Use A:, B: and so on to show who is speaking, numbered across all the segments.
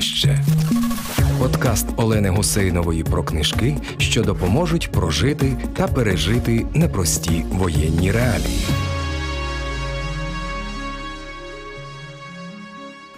A: найдорожче. Подкаст Олени Гусейнової про книжки, що допоможуть прожити та пережити непрості воєнні реалії.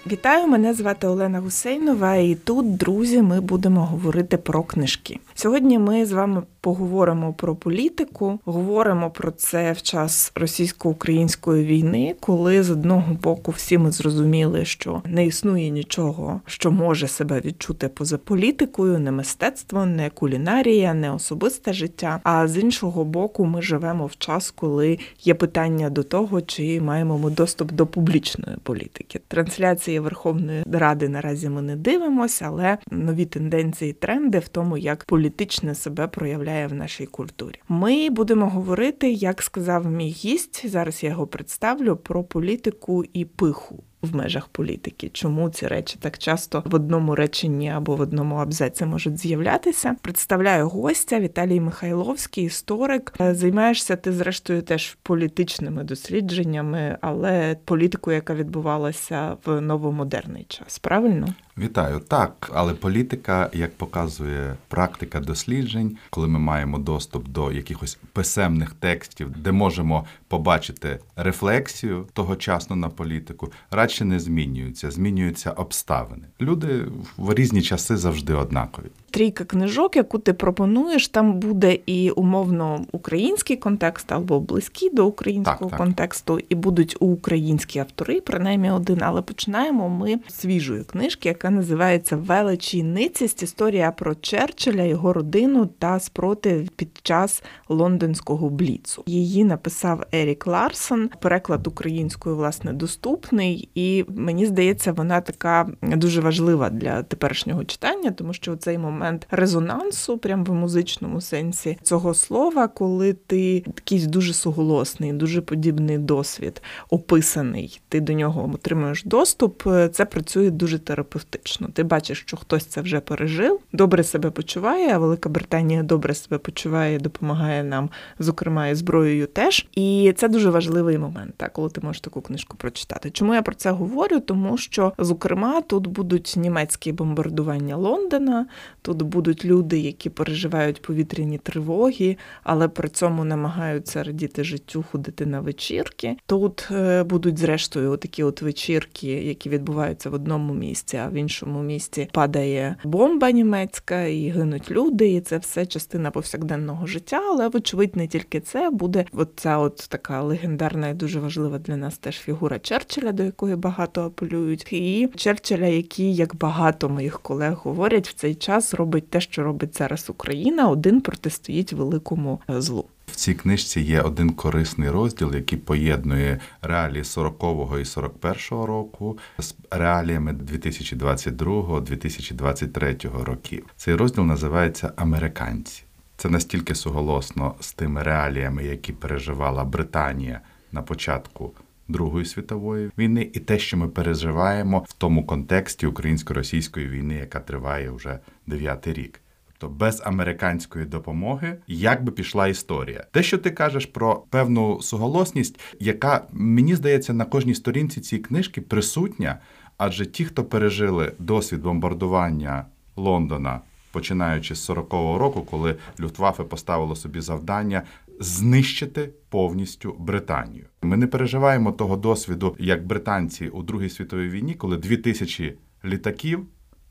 B: Вітаю, мене звати Олена Гусейнова, і тут, друзі, ми будемо говорити про книжки. Сьогодні ми з вами поговоримо про політику, говоримо про це в час російсько-української війни, коли з одного боку всі ми зрозуміли, що не існує нічого, що може себе відчути поза політикою, не мистецтво, не кулінарія, не особисте життя. А з іншого боку, ми живемо в час, коли є питання до того, чи маємо ми доступ до публічної політики. Трансляції Верховної Ради наразі ми не дивимося, але нові тенденції, тренди в тому, як політичне себе проявляє в нашій культурі. Ми будемо говорити, як сказав мій гість. Зараз я його представлю про політику і пиху в межах політики. Чому ці речі так часто в одному реченні або в одному абзаці можуть з'являтися? Представляю гостя Віталій Михайловський, історик. Е, займаєшся ти, зрештою, теж політичними дослідженнями, але політикою, яка відбувалася в новомодерний час. Правильно?
C: Вітаю, так, але політика, як показує практика досліджень, коли ми маємо доступ до якихось писемних текстів, де можемо побачити рефлексію тогочасно на політику, радше не змінюються, змінюються обставини. Люди в різні часи завжди однакові
B: трійка книжок, яку ти пропонуєш, там буде і умовно український контекст або близький до українського так, контексту, і будуть українські автори, принаймні один. Але починаємо ми з свіжої книжки, яка називається Величі ницість. Історія про Черчилля, його родину та спротив під час лондонського бліцу. Її написав Ерік Ларсон. Переклад українською власне доступний, і мені здається, вона така дуже важлива для теперішнього читання, тому що цей момент резонансу, прям в музичному сенсі цього слова, коли ти якийсь дуже суголосний, дуже подібний досвід описаний, ти до нього отримуєш доступ. Це працює дуже терапевтично. Ти бачиш, що хтось це вже пережив, добре себе почуває. а Велика Британія добре себе почуває, допомагає нам, зокрема, і зброєю теж. І це дуже важливий момент, так, коли ти можеш таку книжку прочитати. Чому я про це говорю? Тому що, зокрема, тут будуть німецькі бомбардування Лондона. Тут будуть люди, які переживають повітряні тривоги, але при цьому намагаються радіти життю, ходити на вечірки. Тут е, будуть, зрештою, такі от вечірки, які відбуваються в одному місці, а в іншому місці падає бомба німецька і гинуть люди. І це все частина повсякденного життя. Але, вочевидь, не тільки це буде от ця от така легендарна і дуже важлива для нас теж фігура Черчилля, до якої багато апелюють, і Черчилля, який, як багато моїх колег говорять, в цей час робить те, що робить зараз Україна, один протистоїть великому злу.
C: В цій книжці є один корисний розділ, який поєднує реалії 40-го і 41-го року з реаліями 2022-2023 років. Цей розділ називається Американці. Це настільки суголосно з тими реаліями, які переживала Британія на початку Другої світової війни, і те, що ми переживаємо в тому контексті українсько-російської війни, яка триває вже дев'ятий рік. Тобто без американської допомоги як би пішла історія. Те, що ти кажеш про певну суголосність, яка мені здається на кожній сторінці цієї книжки присутня, адже ті, хто пережили досвід бомбардування Лондона. Починаючи з 40-го року, коли Люфтваффе поставило собі завдання знищити повністю Британію. Ми не переживаємо того досвіду, як британці у Другій світовій війні, коли дві тисячі літаків,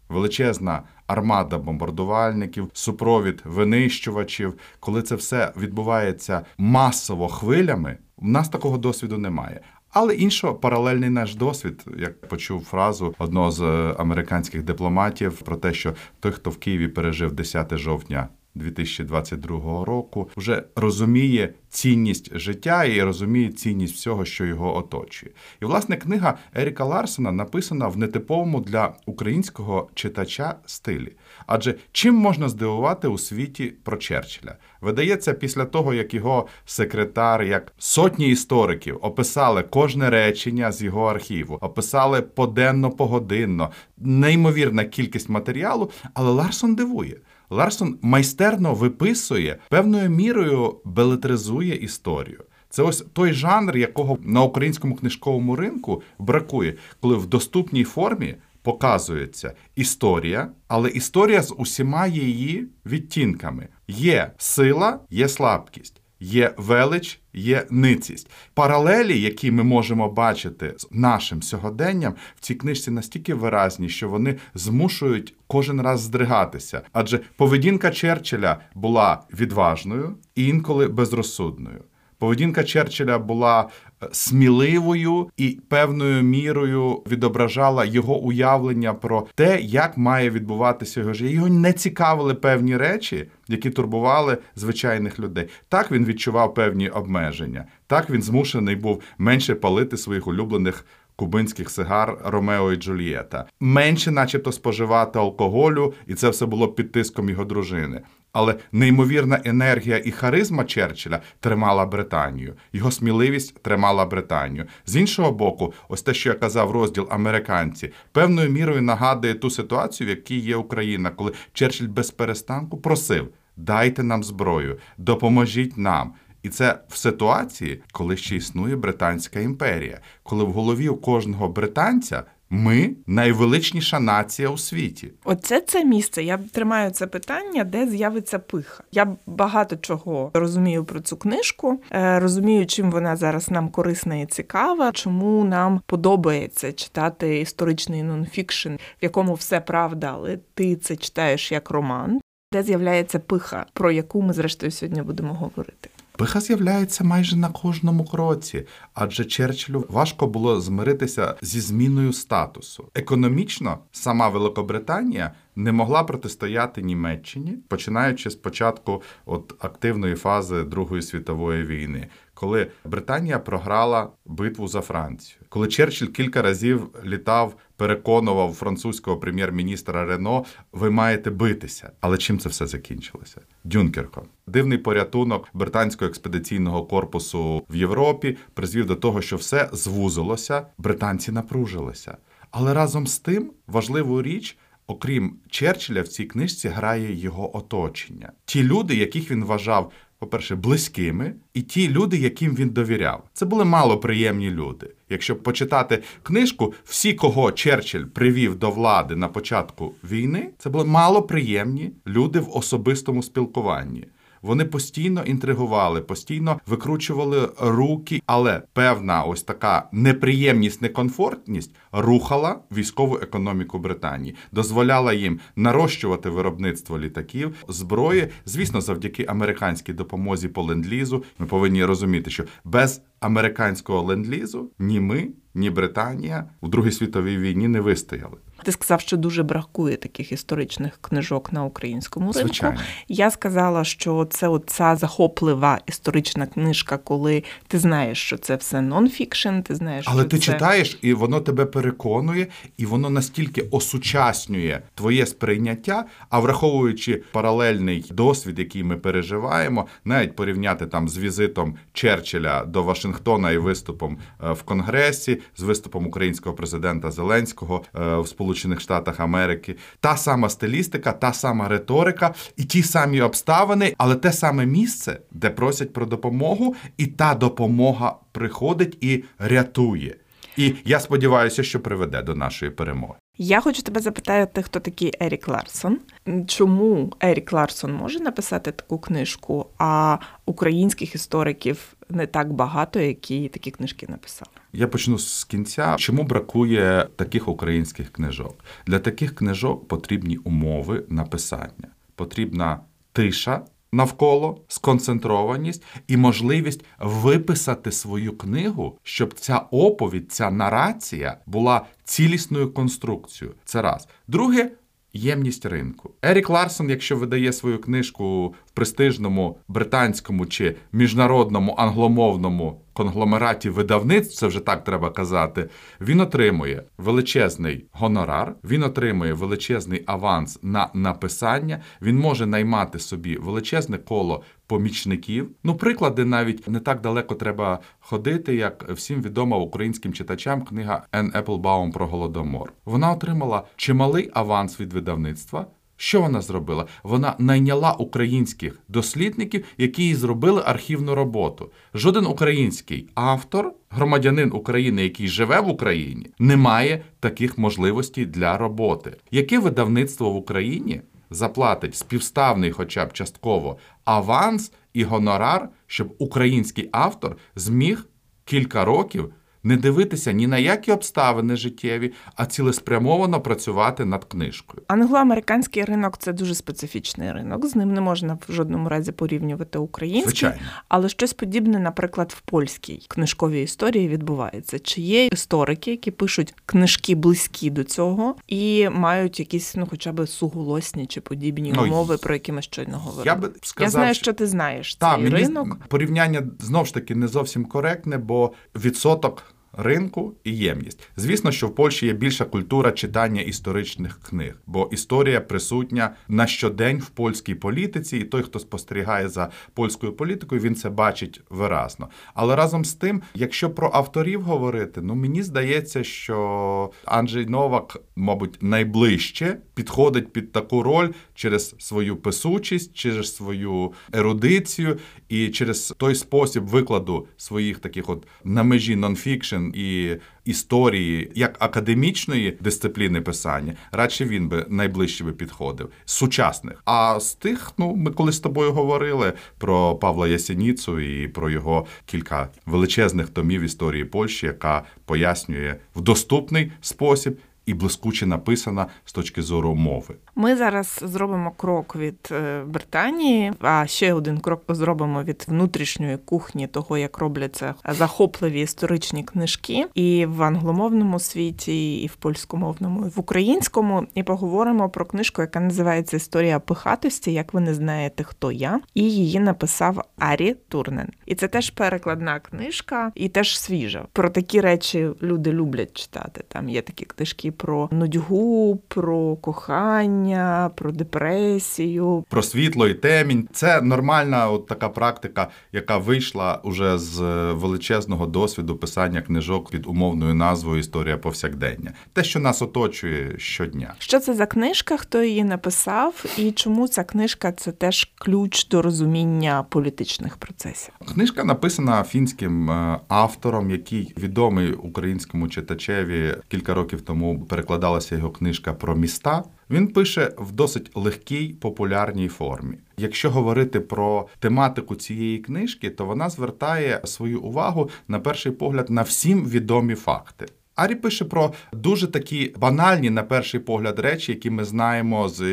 C: величезна армада бомбардувальників, супровід винищувачів, коли це все відбувається масово хвилями. У нас такого досвіду немає. Але іншого паралельний наш досвід, як почув фразу одного з американських дипломатів про те, що той, хто в Києві пережив 10 жовтня 2022 року вже розуміє цінність життя і розуміє цінність всього, що його оточує. І власне книга Еріка Ларсона написана в нетиповому для українського читача стилі. Адже чим можна здивувати у світі про Черчилля? Видається, після того, як його секретар, як сотні істориків описали кожне речення з його архіву, описали поденно, погодинно, неймовірна кількість матеріалу, але Ларсон дивує. Ларсон майстерно виписує певною мірою белетризує історію. Це ось той жанр, якого на українському книжковому ринку бракує, коли в доступній формі показується історія, але історія з усіма її відтінками. Є сила, є слабкість. Є велич, є ницість. Паралелі, які ми можемо бачити з нашим сьогоденням, в цій книжці настільки виразні, що вони змушують кожен раз здригатися. Адже поведінка Черчилля була відважною і інколи безрозсудною. Поведінка Черчилля була сміливою і певною мірою відображала його уявлення про те, як має відбуватися його життя. Його не цікавили певні речі, які турбували звичайних людей. Так він відчував певні обмеження. Так він змушений був менше палити своїх улюблених. Кубинських сигар Ромео і Джульєта менше, начебто, споживати алкоголю, і це все було під тиском його дружини. Але неймовірна енергія і харизма Черчилля тримала Британію, його сміливість тримала Британію. З іншого боку, ось те, що я казав, розділ американці певною мірою нагадує ту ситуацію, в якій є Україна, коли Черчилль без перестанку просив: дайте нам зброю, допоможіть нам. І це в ситуації, коли ще існує Британська імперія, коли в голові у кожного британця ми найвеличніша нація у світі.
B: Оце це місце. Я тримаю це питання, де з'явиться пиха. Я багато чого розумію про цю книжку, е, розумію, чим вона зараз нам корисна і цікава, чому нам подобається читати історичний нонфікшн, в якому все правда, але ти це читаєш як роман. Де з'являється пиха, про яку ми зрештою сьогодні будемо говорити.
C: Пиха з'являється майже на кожному кроці, адже Черчиллю важко було змиритися зі зміною статусу. Економічно сама Великобританія не могла протистояти Німеччині, починаючи з початку от активної фази Другої світової війни, коли Британія програла битву за Францію, коли Черчилль кілька разів літав, переконував французького прем'єр-міністра Рено, ви маєте битися. Але чим це все закінчилося? Дюнкерком. Дивний порятунок британського експедиційного корпусу в Європі призвів до того, що все звузилося, британці напружилися. Але разом з тим важливу річ. Окрім Черчилля, в цій книжці грає його оточення. Ті люди, яких він вважав, по-перше, близькими, і ті люди, яким він довіряв. Це були малоприємні люди. Якщо почитати книжку, всі, кого Черчилль привів до влади на початку війни, це були малоприємні люди в особистому спілкуванні. Вони постійно інтригували, постійно викручували руки, але певна ось така неприємність, некомфортність рухала військову економіку Британії, дозволяла їм нарощувати виробництво літаків, зброї. Звісно, завдяки американській допомозі по ленд-лізу Ми повинні розуміти, що без американського ленд-лізу ні ми, ні Британія у Другій світовій війні не вистояли.
B: Ти сказав, що дуже бракує таких історичних книжок на українському ринку.
C: Звичайно.
B: Я сказала, що це оця захоплива історична книжка, коли ти знаєш, що це все нонфікшн, ти знаєш,
C: але
B: що
C: ти
B: це...
C: читаєш, і воно тебе переконує, і воно настільки осучаснює твоє сприйняття. А враховуючи паралельний досвід, який ми переживаємо, навіть порівняти там з візитом Черчилля до Вашингтона і виступом е, в Конгресі, з виступом українського президента Зеленського е, в Сполучених Сполучених Штатах Америки, та сама стилістика, та сама риторика і ті самі обставини, але те саме місце, де просять про допомогу, і та допомога приходить і рятує. І я сподіваюся, що приведе до нашої перемоги.
B: Я хочу тебе запитати, хто такий Ерік Ларсон. Чому Ерік Ларсон може написати таку книжку, а українських істориків не так багато, які такі книжки написали?
C: Я почну з кінця. Чому бракує таких українських книжок? Для таких книжок потрібні умови написання. Потрібна тиша навколо, сконцентрованість і можливість виписати свою книгу, щоб ця оповідь, ця нарація була цілісною конструкцією. Це раз. Друге. Ємність ринку. Ерік Ларсон, якщо видає свою книжку в престижному британському чи міжнародному англомовному конгломераті видавництв, це вже так треба казати, він отримує величезний гонорар, він отримує величезний аванс на написання, він може наймати собі величезне коло помічників. Ну, приклади навіть не так далеко треба ходити, як всім відома українським читачам книга Ен Еплбаум про голодомор. Вона отримала чималий аванс від видавництва Що вона зробила? Вона найняла українських дослідників, які їй зробили архівну роботу. Жоден український автор, громадянин України, який живе в Україні, не має таких можливостей для роботи. Яке видавництво в Україні заплатить співставний, хоча б частково, аванс і гонорар, щоб український автор зміг кілька років не дивитися ні на які обставини життєві, а цілеспрямовано працювати над книжкою.
B: Англоамериканський ринок це дуже специфічний ринок. З ним не можна в жодному разі порівнювати український,
C: Звичайно.
B: але щось подібне, наприклад, в польській книжковій історії відбувається. Чи є історики, які пишуть книжки близькі до цього і мають якісь, ну хоча б суголосні чи подібні ну, умови, про які ми щойно говорили?
C: Я би сказав,
B: я знаю, що ти знаєш
C: та,
B: цей
C: мені
B: ринок.
C: Порівняння знову ж таки не зовсім коректне, бо відсоток ринку і ємність. Звісно, що в Польщі є більша культура читання історичних книг, бо історія присутня на щодень в польській політиці, і той, хто спостерігає за польською політикою, він це бачить виразно. Але разом з тим, якщо про авторів говорити, ну мені здається, що Анджей Новак, мабуть, найближче підходить під таку роль через свою писучість, через свою ерудицію і через той спосіб викладу своїх таких, от на межі нонфікшн і історії як академічної дисципліни писання, радше він би найближче би підходив з сучасних. А з тих, ну ми коли з тобою говорили про Павла Ясеніцу і про його кілька величезних томів історії Польщі, яка пояснює в доступний спосіб і блискуче написана з точки зору мови.
B: Ми зараз зробимо крок від е, Британії, а ще один крок зробимо від внутрішньої кухні, того як робляться захопливі історичні книжки, і в англомовному світі, і в польськомовному, і в українському. І поговоримо про книжку, яка називається Історія пихатості. Як ви не знаєте, хто я, і її написав Арі Турнен. І це теж перекладна книжка, і теж свіжа. Про такі речі люди люблять читати. Там є такі книжки про нудьгу, про кохання, про депресію,
C: про світло і темінь. Це нормальна от така практика, яка вийшла уже з величезного досвіду писання книжок під умовною назвою Історія повсякдення. Те, що нас оточує щодня.
B: Що це за книжка? Хто її написав, і чому ця книжка це теж ключ до розуміння політичних процесів?
C: Книжка написана фінським е, автором, який відомий українському читачеві кілька років тому перекладалася його книжка про міста. Він пише в досить легкій популярній формі. Якщо говорити про тематику цієї книжки, то вона звертає свою увагу на перший погляд на всім відомі факти. Арі пише про дуже такі банальні, на перший погляд, речі, які ми знаємо з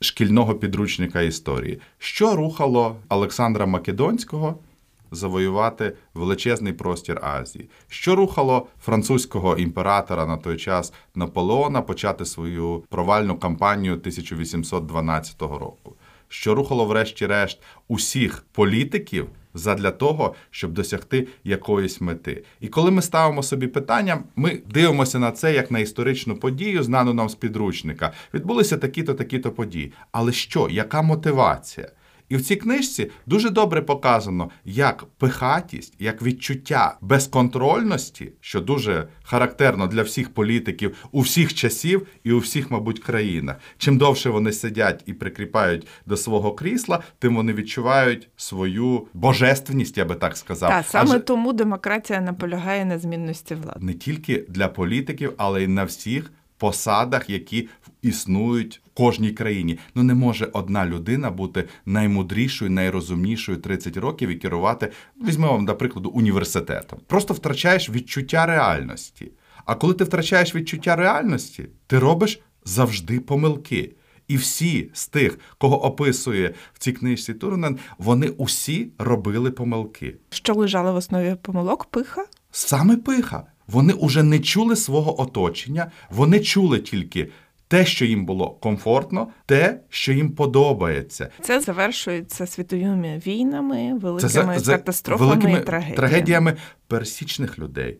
C: шкільного підручника історії, що рухало Олександра Македонського завоювати величезний простір Азії, що рухало французького імператора на той час Наполеона почати свою провальну кампанію 1812 року, що рухало, врешті-решт, усіх політиків. Задля того, щоб досягти якоїсь мети. І коли ми ставимо собі питання, ми дивимося на це як на історичну подію, знану нам з підручника. Відбулися такі-то, такі-то події. Але що, яка мотивація? І в цій книжці дуже добре показано, як пихатість, як відчуття безконтрольності, що дуже характерно для всіх політиків у всіх часів і у всіх, мабуть, країнах. Чим довше вони сидять і прикріпають до свого крісла, тим вони відчувають свою божественність, я би так сказав.
B: Так, саме Аж... тому демократія наполягає на змінності влади
C: не тільки для політиків, але й на всіх посадах, які існують в кожній країні. Ну не може одна людина бути наймудрішою, найрозумнішою 30 років і керувати, візьмемо, до прикладу, університетом. Просто втрачаєш відчуття реальності. А коли ти втрачаєш відчуття реальності, ти робиш завжди помилки. І всі з тих, кого описує в цій книжці Турнен, вони усі робили помилки.
B: Що лежало в основі помилок? Пиха?
C: Саме пиха. Вони уже не чули свого оточення, вони чули тільки те, що їм було комфортно, те, що їм подобається.
B: Це завершується світовими війнами, великими Це за, катастрофами великими і трагедіями.
C: трагедіями пересічних людей.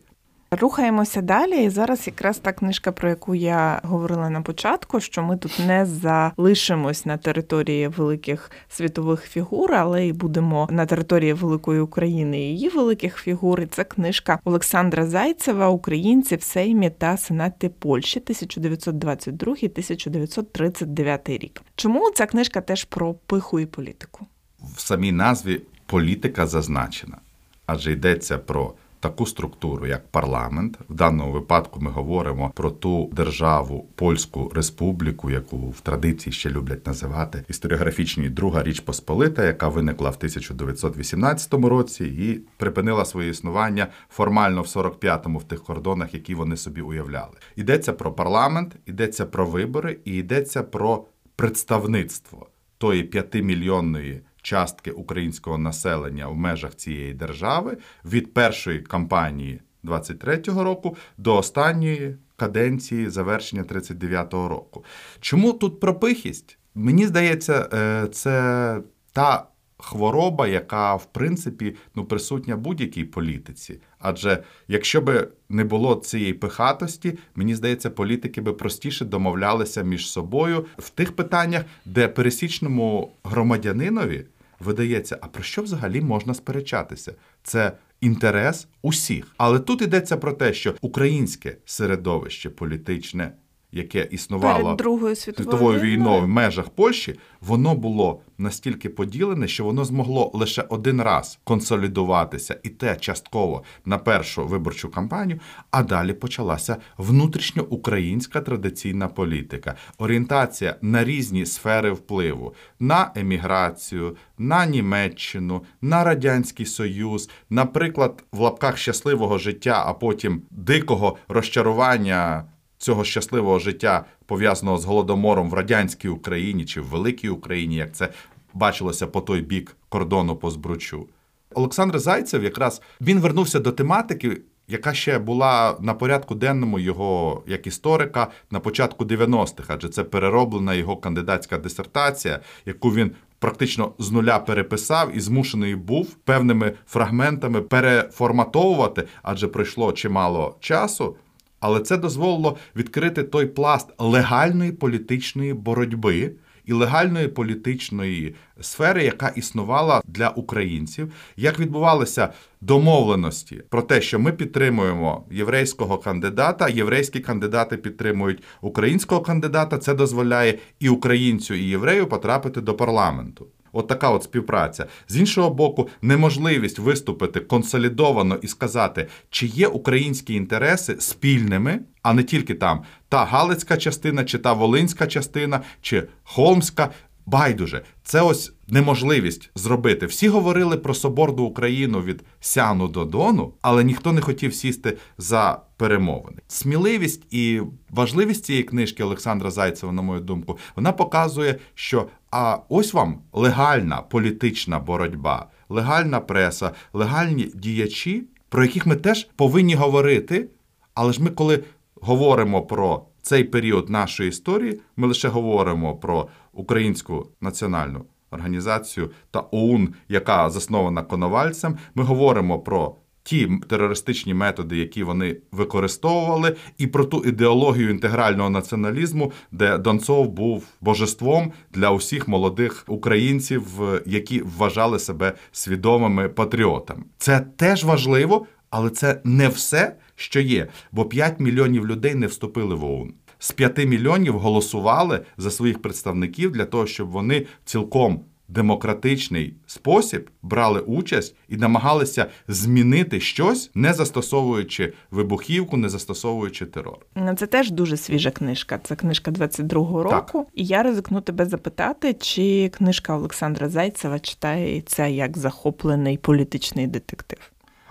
B: Рухаємося далі, і зараз якраз та книжка, про яку я говорила на початку, що ми тут не залишимось на території великих світових фігур, але й будемо на території великої України і її великих фігур. І Це книжка Олександра Зайцева Українці в Сеймі та Сенаті Польщі 1922-1939 рік. Чому ця книжка теж про пиху і політику?
C: В самій назві політика зазначена, адже йдеться про таку структуру, як парламент. В даному випадку ми говоримо про ту державу Польську Республіку, яку в традиції ще люблять називати історіографічні Друга Річ Посполита, яка виникла в 1918 році і припинила своє існування формально в 45-му в тих кордонах, які вони собі уявляли. Йдеться про парламент, йдеться про вибори і йдеться про представництво тої п'ятимільйонної частки українського населення в межах цієї держави від першої кампанії 23-го року до останньої каденції завершення 39-го року. Чому тут пропихість? Мені здається, е, це та хвороба, яка в принципі ну присутня будь-якій політиці. Адже якщо би не було цієї пихатості, мені здається, політики би простіше домовлялися між собою в тих питаннях, де пересічному громадянинові видається, а про що взагалі можна сперечатися? Це інтерес усіх. Але тут йдеться про те, що українське середовище політичне яке існувало
B: Перед Другою світовою,
C: світовою війною в межах Польщі, воно було настільки поділене, що воно змогло лише один раз консолідуватися, і те частково на першу виборчу кампанію. А далі почалася внутрішньоукраїнська традиційна політика, орієнтація на різні сфери впливу, на еміграцію, на Німеччину, на радянський союз, наприклад, в лапках щасливого життя, а потім дикого розчарування цього щасливого життя, пов'язаного з голодомором в радянській Україні чи в Великій Україні, як це бачилося по той бік кордону по збручу. Олександр Зайцев якраз він вернувся до тематики, яка ще була на порядку денному його як історика на початку 90-х, адже це перероблена його кандидатська дисертація, яку він практично з нуля переписав і змушений був певними фрагментами переформатовувати, адже пройшло чимало часу. Але це дозволило відкрити той пласт легальної політичної боротьби і легальної політичної сфери, яка існувала для українців, як відбувалися домовленості про те, що ми підтримуємо єврейського кандидата, єврейські кандидати підтримують українського кандидата. Це дозволяє і українцю, і єврею потрапити до парламенту. От така от співпраця. З іншого боку, неможливість виступити консолідовано і сказати, чи є українські інтереси спільними, а не тільки там та Галицька частина, чи та Волинська частина, чи Холмська. Байдуже, це ось неможливість зробити. Всі говорили про соборну Україну від Сяну до Дону, але ніхто не хотів сісти за перемовини. Сміливість і важливість цієї книжки Олександра Зайцева, на мою думку, вона показує, що а ось вам легальна політична боротьба, легальна преса, легальні діячі, про яких ми теж повинні говорити. Але ж ми, коли говоримо про цей період нашої історії, ми лише говоримо про українську національну організацію та ОУН, яка заснована Коновальцем. Ми говоримо про ті терористичні методи, які вони використовували, і про ту ідеологію інтегрального націоналізму, де Донцов був божеством для усіх молодих українців, які вважали себе свідомими патріотами. Це теж важливо, але це не все, що є, бо 5 мільйонів людей не вступили в ОУН. З 5 мільйонів голосували за своїх представників для того, щоб вони цілком демократичний спосіб брали участь і намагалися змінити щось, не застосовуючи вибухівку, не застосовуючи терор.
B: Ну, це теж дуже свіжа книжка. Це книжка 22-го року. Так. І я ризикну тебе запитати, чи книжка Олександра Зайцева читається як захоплений політичний детектив.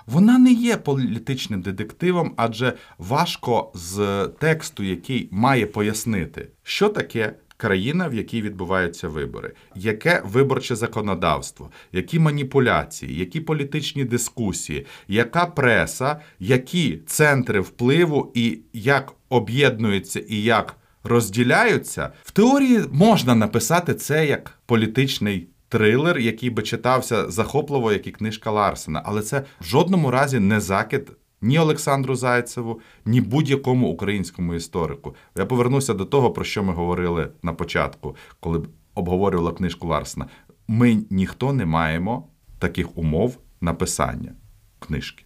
C: Вона не є політичним детективом, адже важко з тексту, який має пояснити, що таке країна, в якій відбуваються вибори, яке виборче законодавство, які маніпуляції, які політичні дискусії, яка преса, які центри впливу і як об'єднуються і як розділяються, в теорії можна написати це як політичний. Трилер, який би читався захопливо, як і книжка Ларсена, але це в жодному разі не закид ні Олександру Зайцеву, ні будь-якому українському історику. Я повернуся до того, про що ми говорили на початку, коли обговорювала книжку Ларсена. Ми ніхто не маємо таких умов написання книжки.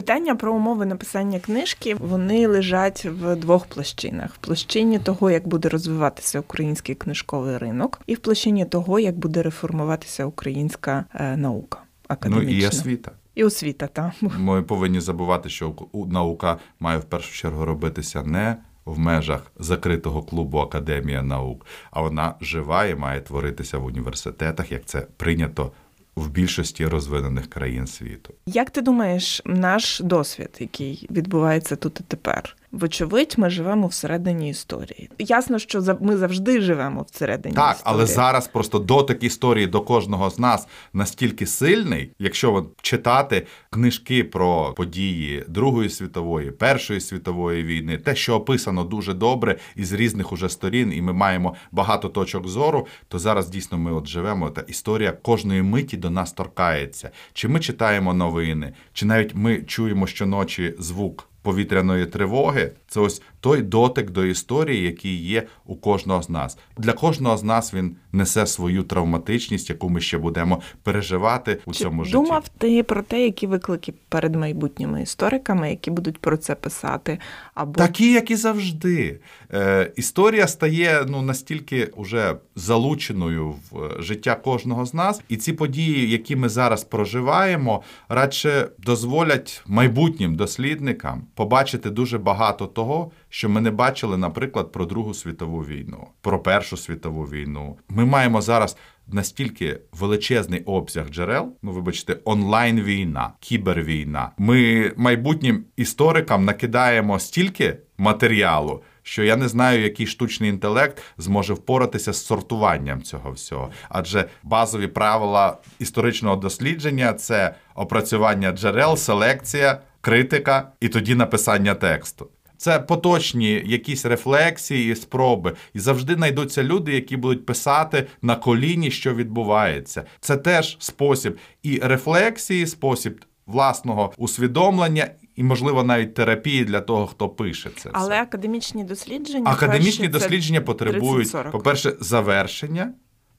B: Питання про умови написання книжки вони лежать в двох площинах: в площині того, як буде розвиватися український книжковий ринок, і в площині того, як буде реформуватися українська е, наука. Академічна.
C: Ну і освіта.
B: І освіта, так.
C: Ми повинні забувати, що наука має в першу чергу робитися не в межах закритого клубу Академія наук, а вона жива і має творитися в університетах, як це прийнято в більшості розвинених країн світу.
B: Як ти думаєш, наш досвід, який відбувається тут і тепер, Вочевидь, ми живемо всередині історії. Ясно, що ми завжди живемо всередині.
C: Так,
B: історії.
C: але зараз просто дотик історії до кожного з нас настільки сильний, якщо читати книжки про події Другої світової, Першої світової війни, те, що описано дуже добре із різних уже сторін, і ми маємо багато точок зору, то зараз дійсно ми от живемо. Та історія кожної миті до нас торкається. Чи ми читаємо новини, чи навіть ми чуємо щоночі звук повітряної тривоги. Це ось той дотик до історії, який є у кожного з нас. Для кожного з нас він несе свою травматичність, яку ми ще будемо переживати у
B: Чи
C: цьому житті.
B: Думав ти про те, які виклики перед майбутніми істориками, які будуть про це писати, або
C: такі, як і завжди. Е, Історія стає ну настільки уже залученою в е, життя кожного з нас, і ці події, які ми зараз проживаємо, радше дозволять майбутнім дослідникам побачити дуже багато того, що ми не бачили, наприклад, про Другу світову війну, про Першу світову війну. Ми маємо зараз. Настільки величезний обсяг джерел, ну вибачте, онлайн війна, кібервійна. Ми майбутнім історикам накидаємо стільки матеріалу, що я не знаю, який штучний інтелект зможе впоратися з сортуванням цього всього. Адже базові правила історичного дослідження це опрацювання джерел, селекція, критика і тоді написання тексту. Це поточні якісь рефлексії, і спроби, і завжди знайдуться люди, які будуть писати на коліні, що відбувається. Це теж спосіб і рефлексії, спосіб власного усвідомлення. І, можливо, навіть терапії для того, хто пише це.
B: Але
C: все.
B: академічні дослідження
C: академічні
B: перші,
C: дослідження потребують, по-перше, завершення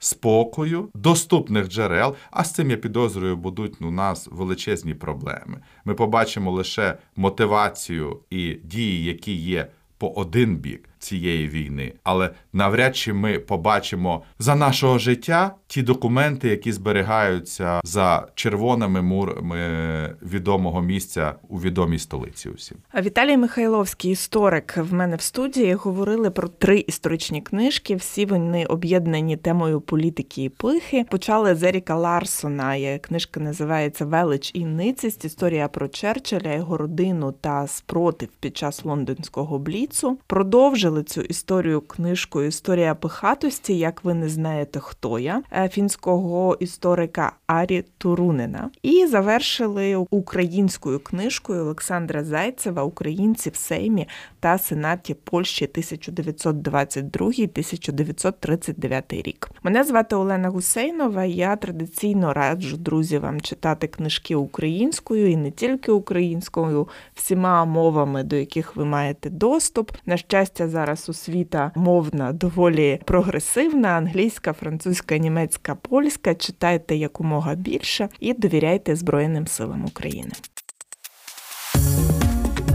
C: спокою, доступних джерел. А з цим я підозрюю, будуть у нас величезні проблеми. Ми побачимо лише мотивацію і дії, які є по один бік цієї війни, але навряд чи ми побачимо за нашого життя ті документи, які зберігаються за червоними мурами відомого місця у відомій столиці. Усім
B: Віталій Михайловський, історик, в мене в студії говорили про три історичні книжки. Всі вони об'єднані темою політики і пихи. Почали з Еріка Ларсона. Книжка називається Велич і ницість. Історія про Черчилля, його родину та спротив під час лондонського бліцу. Продовжили продовжили цю історію книжкою Історія пихатості, як ви не знаєте, хто я е, фінського історика Арі Турунена. І завершили українською книжкою Олександра Зайцева Українці в Сеймі та Сенаті Польщі 1922-1939 рік. Мене звати Олена Гусейнова. Я традиційно раджу друзі вам читати книжки українською і не тільки українською, всіма мовами, до яких ви маєте доступ. На щастя, зараз освіта мовна доволі прогресивна: англійська, французька, німецька, польська. Читайте якомога більше і довіряйте Збройним силам України.